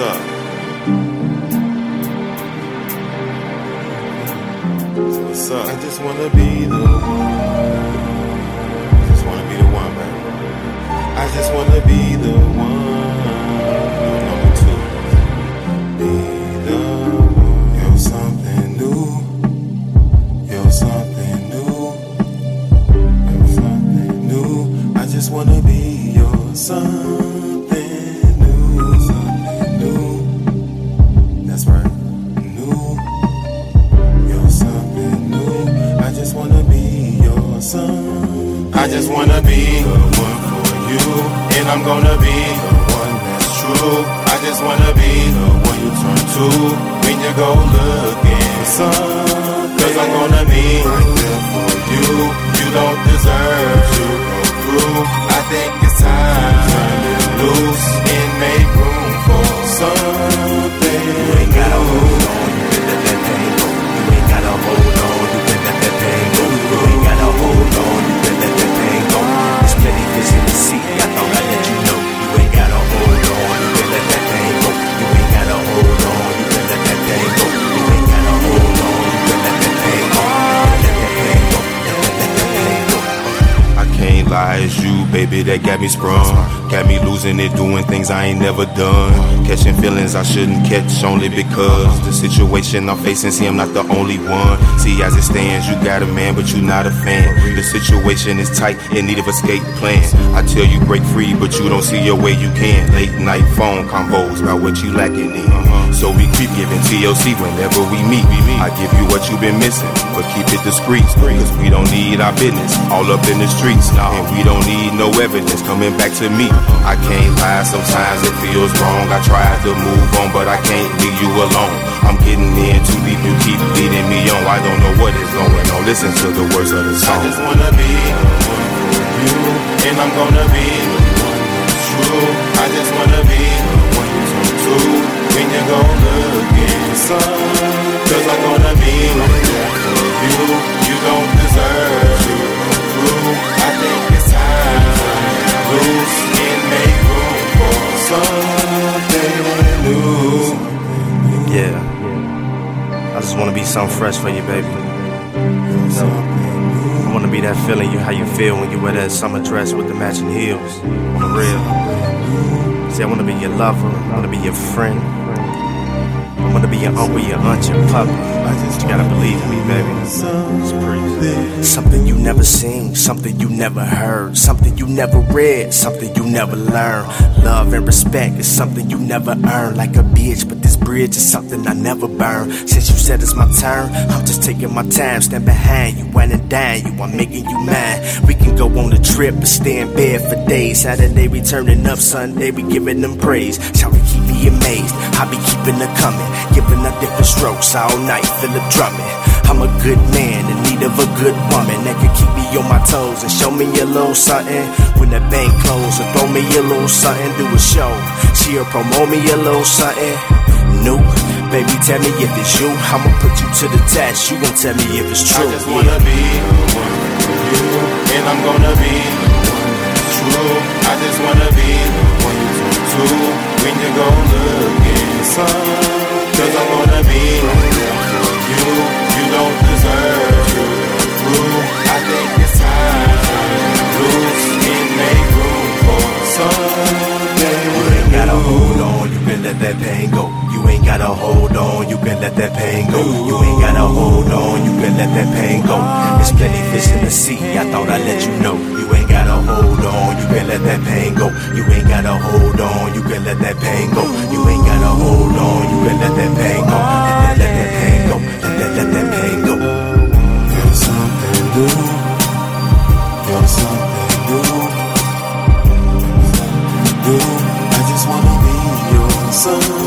up? What's up? I just wanna be the one. I just wanna be the one, baby. I just wanna be the one. Number two. Be the one. You're something new. You're something new. You're something new. I just wanna be your something I just wanna be the one for you. And I'm gonna be the one that's true. I just wanna be the one you turn to when you go looking. Cause I'm gonna be right there for you. You don't deserve to go through. I think it's time to loose There's plenty it's you, baby, that got me sprung. Got me losing it, doing things I ain't never done. Catching feelings I shouldn't catch only because the situation I'm facing, see, I'm not the only one. See, as it stands, you got a man, but you not a fan. The situation is tight, in need of escape plan. I tell you, break free, but you don't see your way you can. Late night phone combos about what you lacking in. Uh-huh. So we keep giving TLC whenever we meet. I give you what you've been missing, but keep it discreet. Cause we don't need our business all up in the streets. And we don't need no evidence coming back to me. I can't lie, sometimes it feels wrong. I tried to move on, but I can't leave you alone. I'm getting in too deep, you keep leading me on. I don't know what is going on. Listen to the words of the song. I just wanna be for you, and I'm gonna be Yeah. I just wanna be something fresh for you, baby. I wanna be that feeling you how you feel when you wear that summer dress with the matching heels. On the real. See, I wanna be your lover, I wanna be your friend. I wanna be your uncle, your aunt, your puppy. You gotta believe in me, baby. Something you never seen, something you never heard, something you never read, something you never learned. Love and respect is something you never earn, like a bitch, but this bridge is something I never burn. Since you said it's my turn, I'm just taking my time, stand behind you, and dine you, I'm making you mine. We can go on a trip and stay in bed for days. Saturday we turning up, Sunday we giving them praise. Shall we keep me amazed? I be keeping it coming, giving her different strokes all night, feel it drumming. I'm a good man in need of a good woman that can keep me on my toes and show me a little something. When that bank close, and throw me a little something, do a show. She'll promote me a little something new. Baby, tell me if it's you. I'ma put you to the test. You gon' tell me if it's true. I just wanna be the one for you, and I'm gonna be the one true. I just wanna be the one you turn to when you go looking for. Cause I'm gonna be you. You don't deserve to. I think it's time to let loose and make room for something. You ain't gotta hold on, you can let that pain go. You ain't gotta hold on, you can let that pain go. You ain't gotta hold on, you can let that pain go. There's plenty fish in the sea. I thought I let you know. You ain't gotta hold on. You can let that pain go. You ain't gotta hold on. You can let that pain go. You ain't gotta hold on. You can let that pain go. Let that, let that pain go. Let that, let that pain go. You're something new. You're something new. Something new. I just wanna be your son.